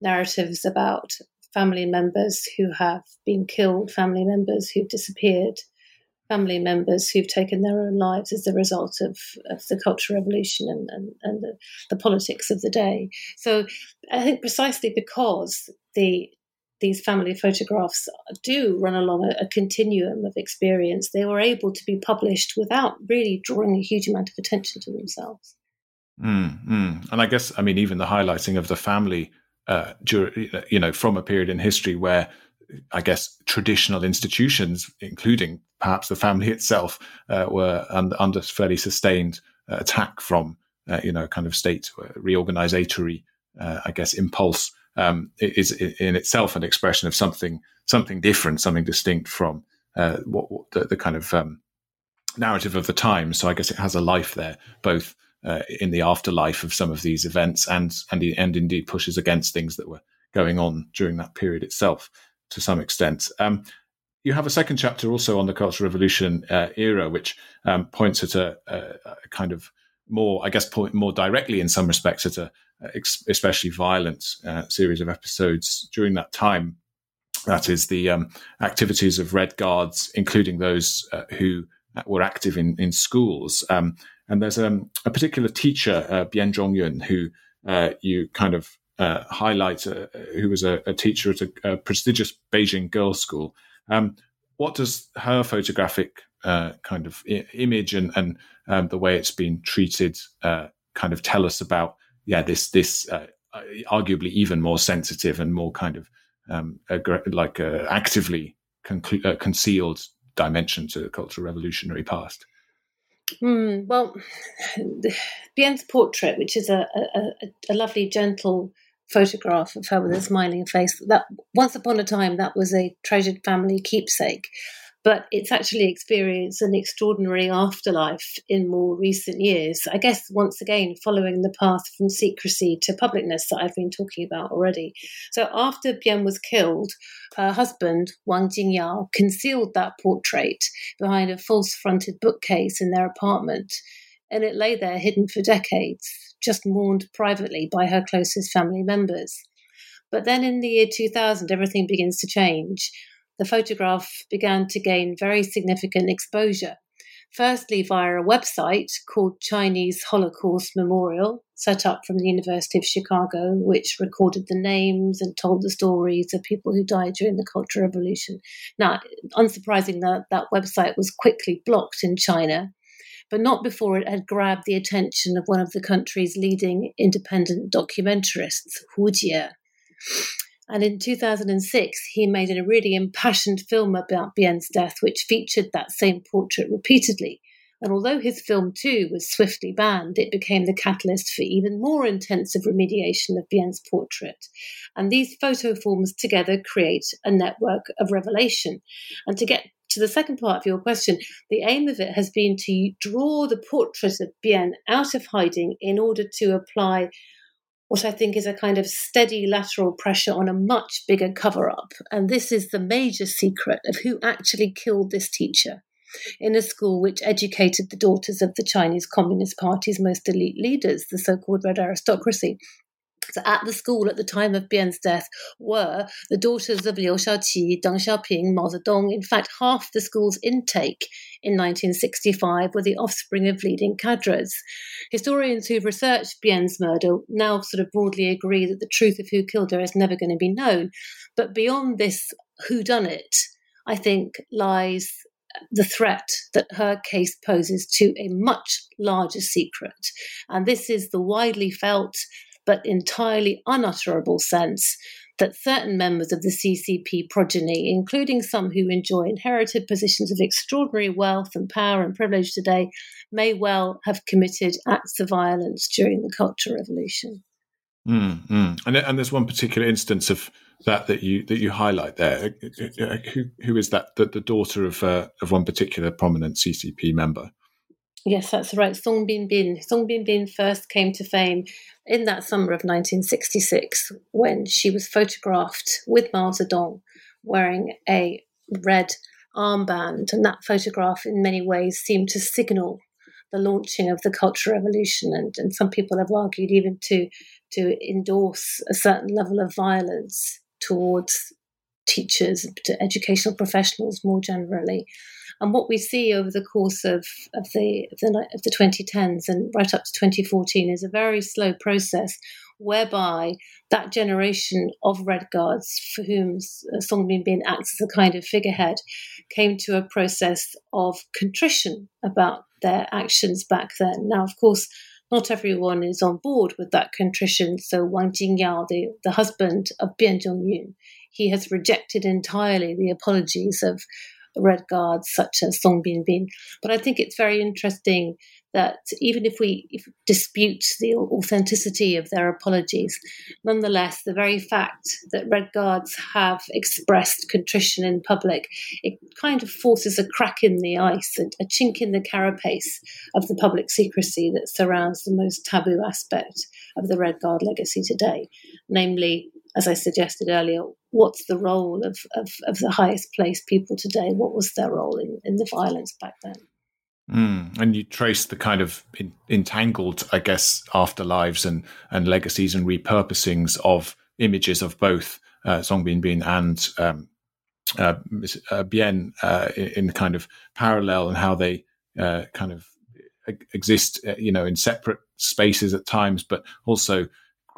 narratives about family members who have been killed, family members who've disappeared, family members who've taken their own lives as a result of, of the Cultural Revolution and, and, and the, the, politics of the day. So I think precisely because the these family photographs do run along a, a continuum of experience, they were able to be published without really drawing a huge amount of attention to themselves. Mm, mm. And I guess, I mean, even the highlighting of the family, uh, you know, from a period in history where I guess, traditional institutions, including perhaps the family itself, uh, were under, under, fairly sustained uh, attack from, uh, you know, kind of state uh, reorganizatory, uh, I guess, impulse. Um, is in itself an expression of something, something different, something distinct from uh, what, what the, the, kind of um, narrative of the time. So I guess it has a life there, both in the afterlife of some of these events, and and and indeed pushes against things that were going on during that period itself to some extent. Um, you have a second chapter also on the Cultural Revolution uh, era, which um, points at a, a, a, kind of more, I guess, point more directly in some respects at a especially violent uh, series of episodes during that time. That is the um, activities of Red Guards, including those uh, who were active in, in schools. Um, and there's um, a particular teacher, uh, Bian Zhongyun, who uh, you kind of uh, highlight, uh, who was a, a teacher at a, a, prestigious Beijing girls' school. Um, what does her photographic uh, kind of I- image and, and um, the way it's been treated uh, kind of tell us about, yeah, this this uh, arguably even more sensitive and more kind of um, like actively conclu- concealed dimension to the cultural revolutionary past? Mm, well, Bian's portrait, which is a, a, a, lovely, gentle photograph of her with a smiling face. That once upon a time that was a treasured family keepsake, but it's actually experienced an extraordinary afterlife in more recent years. I guess once again following the path from secrecy to publicness that I've been talking about already. So after Bian was killed, her husband Wang Jingyao concealed that portrait behind a false-fronted bookcase in their apartment, and it lay there hidden for decades just mourned privately by her closest family members. But then in the year 2000, everything begins to change. The photograph began to gain very significant exposure. Firstly, via a website called Chinese Holocaust Memorial, set up from the University of Chicago, which recorded the names and told the stories of people who died during the Cultural Revolution. Now, unsurprising that that website was quickly blocked in China but not before it had grabbed the attention of one of the country's leading independent documentarists, Hu Jie. And in 2006, he made a really impassioned film about Bian's death, which featured that same portrait repeatedly. And although his film too was swiftly banned, it became the catalyst for even more intensive remediation of Bian's portrait. And these photo forms together create a network of revelation. And to get to the second part of your question, the aim of it has been to draw the portrait of Bian out of hiding in order to apply what I think is a kind of steady lateral pressure on a much bigger cover up. And this is the major secret of who actually killed this teacher. in a school which educated the daughters of the Chinese Communist Party's most elite leaders, the so called red aristocracy. So at the school at the time of Bian's death were the daughters of Liu Shaoqi, Deng Xiaoping, Mao Zedong. In fact, half the school's intake in 1965 were the offspring of leading cadres. Historians who've researched Bian's murder now sort of broadly agree that the truth of who killed her is never going to be known. But beyond this who done it, I think lies the threat that her case poses to a much larger secret. And this is the widely felt but entirely unutterable sense that certain members of the CCP progeny, including some who enjoy inherited positions of extraordinary wealth and power and privilege today, may well have committed acts of violence during the Cultural Revolution. Mm, mm. And, and there's one particular instance of that that you that you highlight there. Who who is that? The, the daughter of uh, of one particular prominent CCP member. Yes, that's right. Song Binbin. Song Binbin first came to fame in that summer of 1966 when she was photographed with Mao Zedong wearing a red armband. And that photograph, in many ways, seemed to signal the launching of the Cultural Revolution. And, and some people have argued even to, to endorse a certain level of violence towards teachers, to educational professionals more generally. And what we see over the course of, of, the, of, the, of the 2010s and right up to 2014 is a very slow process whereby that generation of Red Guards, for whom uh, Song Binbin acts as a kind of figurehead, came to a process of contrition about their actions back then. Now, of course, not everyone is on board with that contrition. So Wang Jingyao, the, the husband of Bian Zhongyun, he has rejected entirely the apologies of red guards such as Song Binbin. But I think it's very interesting that even if we dispute the authenticity of their apologies, nonetheless, the very fact that Red Guards have expressed contrition in public, it kind of forces a crack in the ice, and a chink in the carapace of the public secrecy that surrounds the most taboo aspect of the Red Guard legacy today, namely as I suggested earlier, what's the role of, of, of the highest placed people today? What was their role in, in the violence back then? Mm, and you trace the kind of entangled, I guess, afterlives and, and legacies and repurposings of images of both uh, Song Binbin and um, uh, uh, Bian uh, in the kind of parallel and how they uh, kind of exist, uh, you know, in separate spaces at times, but also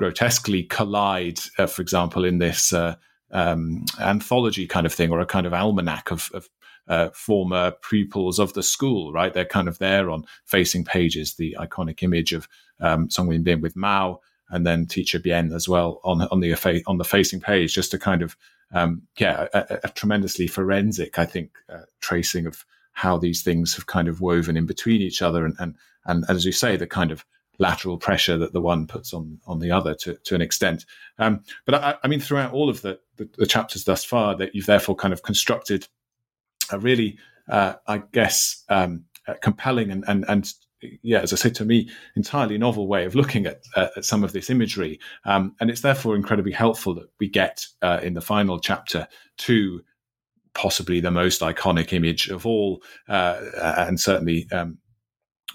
grotesquely collide, uh, for example, in this uh, um, anthology kind of thing or a kind of almanac of, of uh, former pupils of the school, right? They're kind of there on facing pages, the iconic image of um, Song Bin with Mao and then teacher Bian as well on on the on the facing page, just a kind of um, yeah, a, a, tremendously forensic, I think, uh, tracing of how these things have kind of woven in between each other, and and and as you say, the kind of lateral pressure that the one puts on on the other to, to an extent. Um, but I, I, mean, throughout all of the, the, the, chapters thus far, that you've therefore kind of constructed a really, uh, I guess, um, compelling and, and and yeah, as I said to me, entirely novel way of looking at, uh, at some of this imagery, um, and it's therefore incredibly helpful that we get uh, in the final chapter to possibly the most iconic image of all, uh, and certainly um,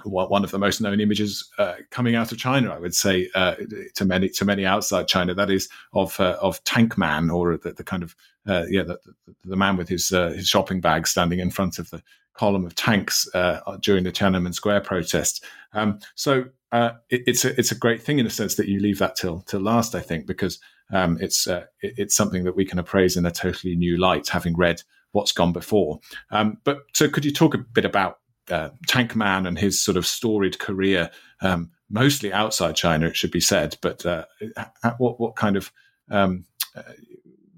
one of the most known images uh, coming out of China, I would say, uh, to many to many outside China, that is of uh, of Tank Man, or the, the kind of uh, yeah, the, the, man with his uh, his shopping bag standing in front of the column of tanks uh, during the Tiananmen Square protest. Um, so it, it's a it's a great thing in a sense that you leave that till till last, I think, because um, it's it, it's something that we can appraise in a totally new light, having read what's gone before. Um, but so, could you talk a bit about uh, Tank Man and his sort of storied career, um, mostly outside China, it should be said. But uh, what what kind of um, uh,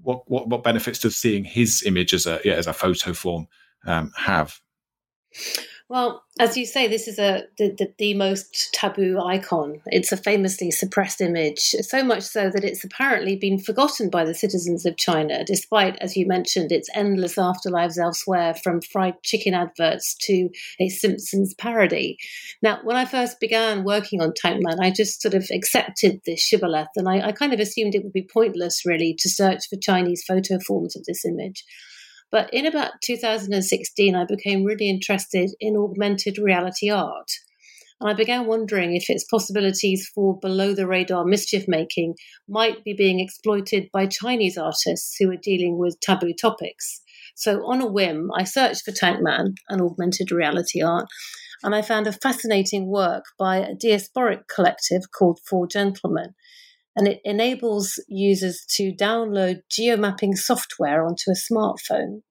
what, what what benefits does seeing his image as a yeah, as a photo form um, have? Well, as you say, this is a the, the, the, most taboo icon. It's a famously suppressed image, so much so that it's apparently been forgotten by the citizens of China, despite, as you mentioned, its endless afterlives elsewhere, from fried chicken adverts to a Simpsons parody. Now, when I first began working on Man, I just sort of accepted this shibboleth, and I, I kind of assumed it would be pointless, really, to search for Chinese photo forms of this image. But in about 2016, I became really interested in augmented reality art. And I began wondering if its possibilities for below the radar mischief making might be being exploited by Chinese artists who are dealing with taboo topics. So, on a whim, I searched for Tank Man and augmented reality art, and I found a fascinating work by a diasporic collective called Four Gentlemen. And it enables users to download geomapping software onto a smartphone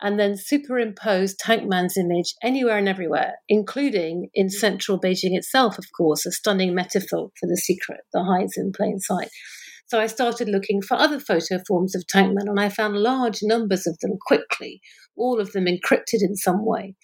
and then superimpose Tankman's image anywhere and everywhere, including in central Beijing itself, of course, a stunning metaphor for the secret that hides in plain sight. So I started looking for other photo forms of Tankman, and I found large numbers of them quickly, all of them encrypted in some way.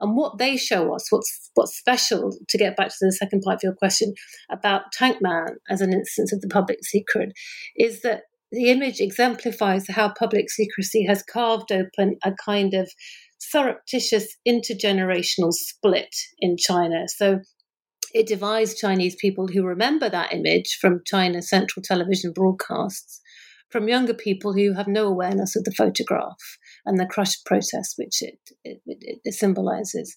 And what they show us, what's what's special, to get back to the second part of your question about Tankman as an instance of the public secret, is that the image exemplifies how public secrecy has carved open a kind of surreptitious intergenerational split in China. So it divides Chinese people who remember that image from China Central Television broadcasts from younger people who have no awareness of the photograph and the crushed protest which it, it, it, it symbolizes.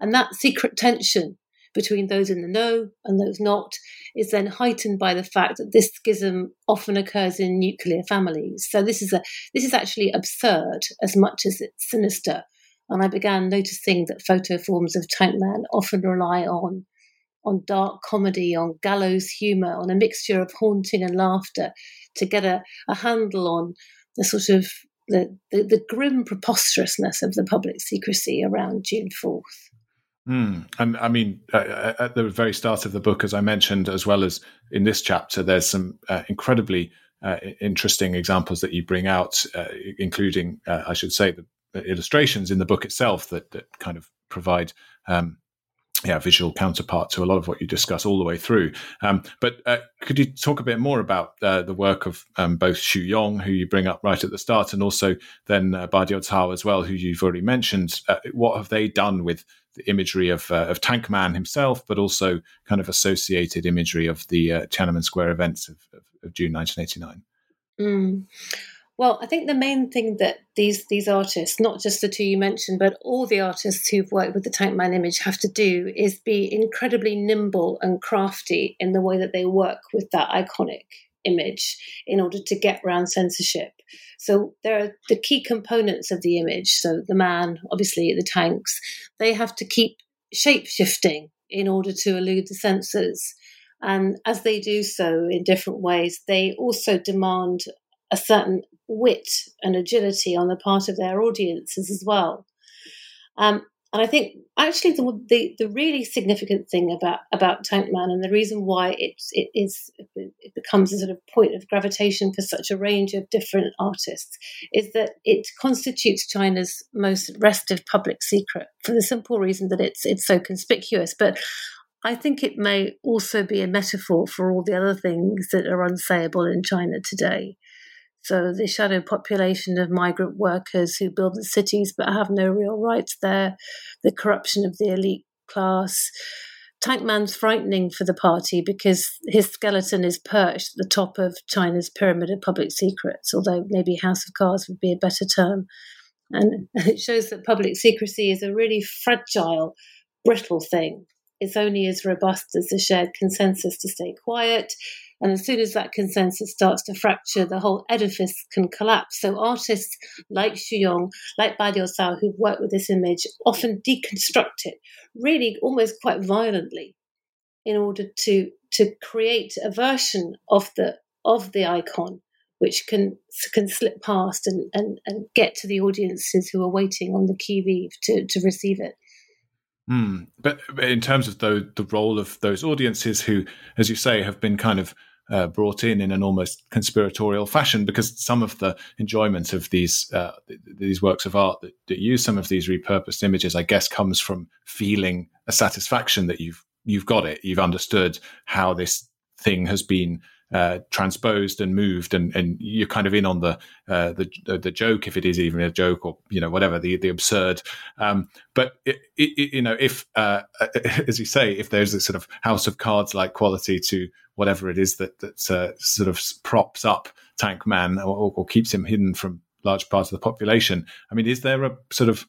And that secret tension between those in the know and those not is then heightened by the fact that this schism often occurs in nuclear families. So this is a this is actually absurd as much as it's sinister. And I began noticing that photo forms of Tankman often rely on on dark comedy, on gallows humour, on a mixture of haunting and laughter to get a, a handle on the sort of the, the, the grim preposterousness of the public secrecy around June 4th. Mm. And I mean, uh, uh, at the very start of the book, as I mentioned, as well as in this chapter, there's some uh, incredibly uh, interesting examples that you bring out, uh, including, uh, I should say, the illustrations in the book itself that, that kind of provide um, yeah, visual counterpart to a lot of what you discuss all the way through. Um, but uh, could you talk a bit more about uh, the work of um, both Xu Yong, who you bring up right at the start, and also then uh, Cao as well, who you've already mentioned? Uh, what have they done with the imagery of, uh, of Tank Man himself, but also kind of associated imagery of the uh, Tiananmen Square events of, of, of June 1989? Mm. Well, I think the main thing that these these artists, not just the two you mentioned, but all the artists who've worked with the Tank Man image have to do is be incredibly nimble and crafty in the way that they work with that iconic image in order to get around censorship. So there are the key components of the image. So the man, obviously the tanks, they have to keep shape shifting in order to elude the censors. And as they do so in different ways, they also demand a certain wit and agility on the part of their audiences as well. Um, and I think actually the, the, the really significant thing about about Tank Man and the reason why it it is it becomes a sort of point of gravitation for such a range of different artists is that it constitutes China's most restive public secret for the simple reason that it's it's so conspicuous. But I think it may also be a metaphor for all the other things that are unsayable in China today. So the shadow population of migrant workers who build the cities but have no real rights there, the corruption of the elite class. Tankman's frightening for the party because his skeleton is perched at the top of China's pyramid of public secrets, although maybe House of Cards would be a better term. And it shows that public secrecy is a really fragile, brittle thing. It's only as robust as the shared consensus to stay quiet and as soon as that consensus starts to fracture, the whole edifice can collapse. So artists like Xu Yong, like Badiao Cao, who've worked with this image, often deconstruct it, really almost quite violently, in order to to create a version of the of the icon which can can slip past and, and, and get to the audiences who are waiting on the qui to, to receive it. Mm. But in terms of the the role of those audiences who, as you say, have been kind of uh, brought in in an almost conspiratorial fashion, because some of the enjoyment of these uh, these works of art that, that, use some of these repurposed images, I guess, comes from feeling a satisfaction that you've you've got it, you've understood how this thing has been uh, transposed and moved, and, and you're kind of in on the, uh, the the joke if it is even a joke or you know whatever the the absurd. Um, but it, it, you know, if uh, as you say, if there's a sort of House of Cards like quality to whatever it is that that uh, sort of props up Tank Man or, or keeps him hidden from large parts of the population. I mean, is there a sort of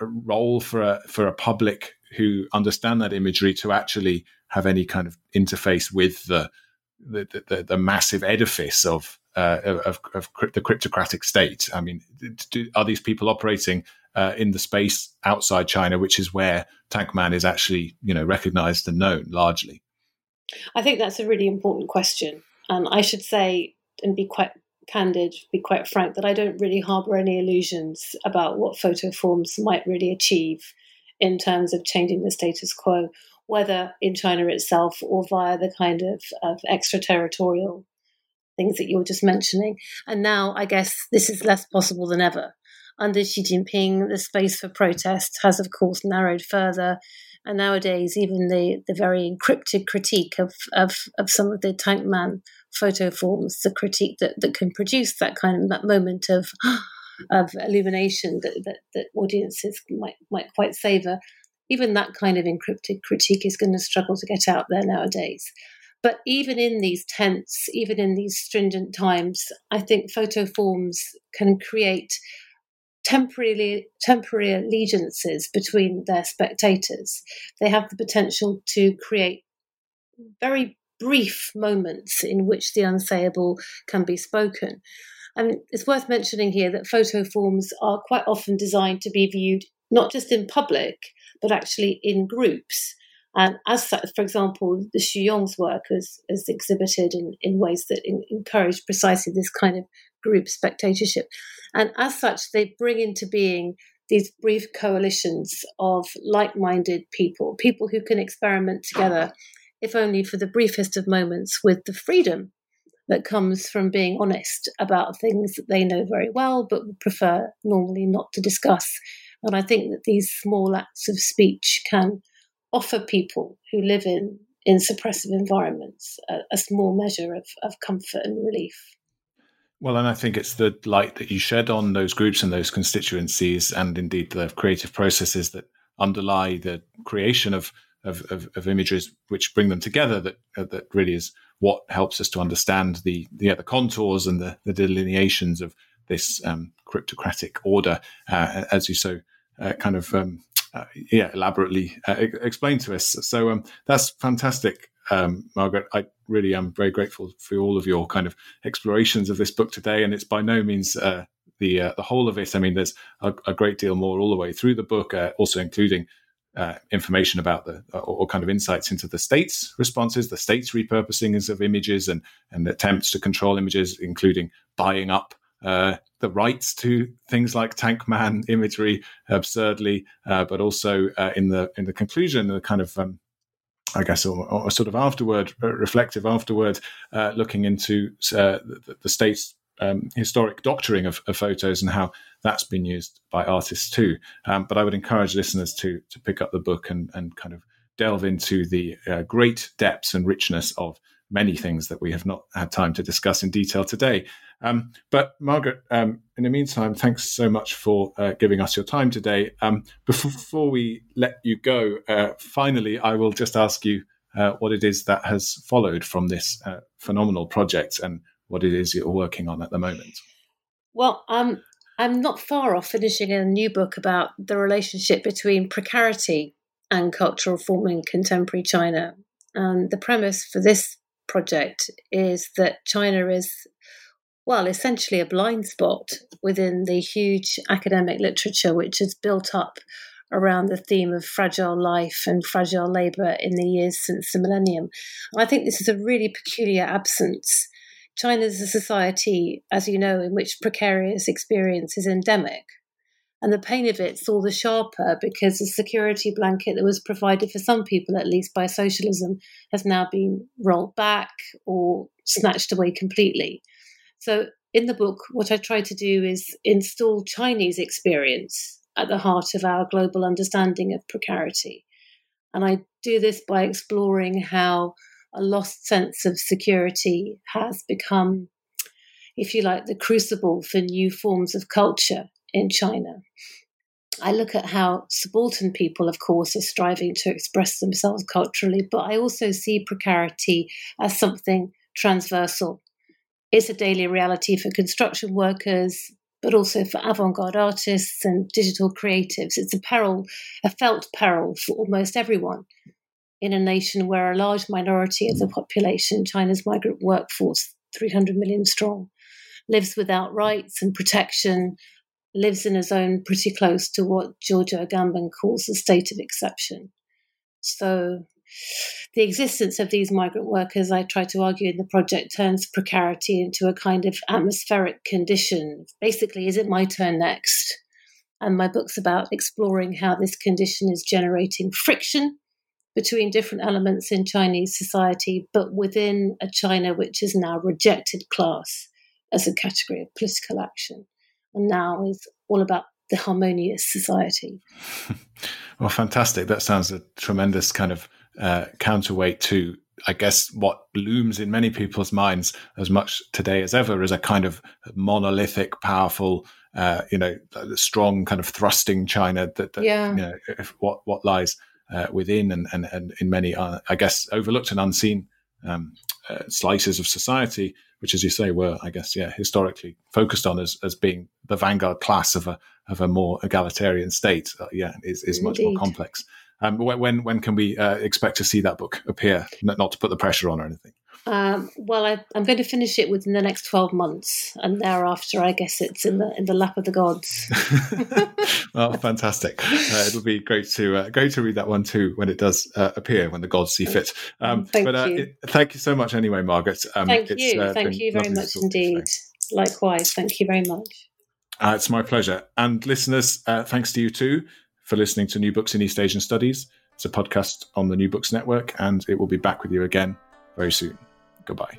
a role for a for a public who understand that imagery to actually have any kind of interface with the the, the, the massive edifice of, uh, of, of the cryptocratic state. I mean, do, are these people operating uh, in the space outside China, which is where Tankman is actually, you know, recognized and known largely? I think that's a really important question, and I should say and be quite candid, be quite frank, that I don't really harbour any illusions about what photo forms might really achieve in terms of changing the status quo, whether in China itself or via the kind of, of extraterritorial things that you were just mentioning. And now I guess this is less possible than ever. Under Xi Jinping, the space for protest has, of course, narrowed further. And nowadays, even the, the very encrypted critique of, of, of some of the tank man photo forms, the critique that, that can produce that kind of that moment of of illumination that, that, that audiences might might quite savour. Even that kind of encrypted critique is going to struggle to get out there nowadays. But even in these tense, even in these stringent times, I think photo forms can create temporary temporary allegiances between their spectators. They have the potential to create very brief moments in which the unsayable can be spoken. And it's worth mentioning here that photo forms are quite often designed to be viewed not just in public, but actually in groups. And as such, for example, the Xu Yong's work is, is exhibited in, in ways that in, encourage precisely this kind of group spectatorship. And as such, they bring into being these brief coalitions of like minded people, people who can experiment together, if only for the briefest of moments, with the freedom that comes from being honest about things that they know very well but would prefer normally not to discuss. And I think that these small acts of speech can offer people who live in, in suppressive environments a, a small measure of, of comfort and relief. Well, and I think it's the light that you shed on those groups and those constituencies, and indeed the creative processes that underlie the creation of of, of, of images, which bring them together. That uh, that really is what helps us to understand the the, the contours and the, the delineations of this um, cryptocratic order, uh, as you so kind of um, uh, yeah elaborately uh, explained to us. So um, that's fantastic um, Margaret. I really am very grateful for all of your kind of explorations of this book today, and it's by no means uh, the uh, the whole of it. I mean, there's a, a, great deal more all the way through the book, uh, also including uh, information about the or, or, kind of insights into the state's responses, the state's repurposing of images, and and attempts to control images, including buying up. Uh, the rights to things like tank man imagery absurdly, uh, but also in the in the conclusion, the kind of um, I guess, or, or sort of afterward, uh, reflective afterward, uh, looking into uh, the, the, state's um, historic doctoring of, of, photos and how that's been used by artists too. Um, but I would encourage listeners to to pick up the book and and kind of delve into the uh, great depths and richness of many things that we have not had time to discuss in detail today. Um, but Margaret, um, in the meantime, thanks so much for uh, giving us your time today. Um, before we let you go, uh, finally, I will just ask you uh, what it is that has followed from this uh, phenomenal project and what it is you're working on at the moment. Well, um, I'm not far off finishing a new book about the relationship between precarity and cultural reform in contemporary China. And the premise for this project is that China is, well, essentially a blind spot within the huge academic literature which has built up around the theme of fragile life and fragile labour in the years since the millennium. I think this is a really peculiar absence. China is a society, as you know, in which precarious experience is endemic. And the pain of it's all the sharper because the security blanket that was provided for some people, at least by socialism, has now been rolled back or snatched away completely. So, in the book, what I try to do is install Chinese experience at the heart of our global understanding of precarity. And I do this by exploring how a lost sense of security has become, if you like, the crucible for new forms of culture in China. I look at how subaltern people, of course, are striving to express themselves culturally, but I also see precarity as something transversal. It's a daily reality for construction workers, but also for avant garde artists and digital creatives. It's a peril, a felt peril for almost everyone in a nation where a large minority of the population, China's migrant workforce, 300 million strong, lives without rights and protection, lives in a zone pretty close to what Giorgio Agamben calls a state of exception. So, the existence of these migrant workers, I try to argue in the project, turns precarity into a kind of atmospheric condition. Basically, is it my turn next? And my book's about exploring how this condition is generating friction between different elements in Chinese society, but within a China which has now rejected class as a category of political action and now is all about the harmonious society. well, fantastic. That sounds a tremendous kind of uh, counterweight to, I guess, what looms in many people's minds as much today as ever is a kind of monolithic, powerful, uh, you know, strong kind of thrusting China that, that yeah. you know, if, what what lies uh, within and, and, and in many, uh, I guess, overlooked and unseen um, uh, slices of society, which, as you say, were, I guess, yeah, historically focused on as, as being the vanguard class of a of a more egalitarian state. Uh, yeah, is, is much more complex. Um, when when can we uh, expect to see that book appear? Not, to put the pressure on or anything. Um, well, I, am going to finish it within the next twelve months, and thereafter, I guess it's in the in the lap of the gods. well, fantastic! Uh, it'll be great to uh, great to read that one too when it does uh, appear when the gods see fit. Um, thank but uh, you. It, thank you so much, anyway, Margaret. Um, thank you, uh, thank you very much indeed. Likewise, thank you very much. Uh, it's my pleasure, and listeners, thanks to you too for listening to New Books in East Asian Studies. It's a podcast on the New Books Network, and it will be back with you again very soon. Goodbye.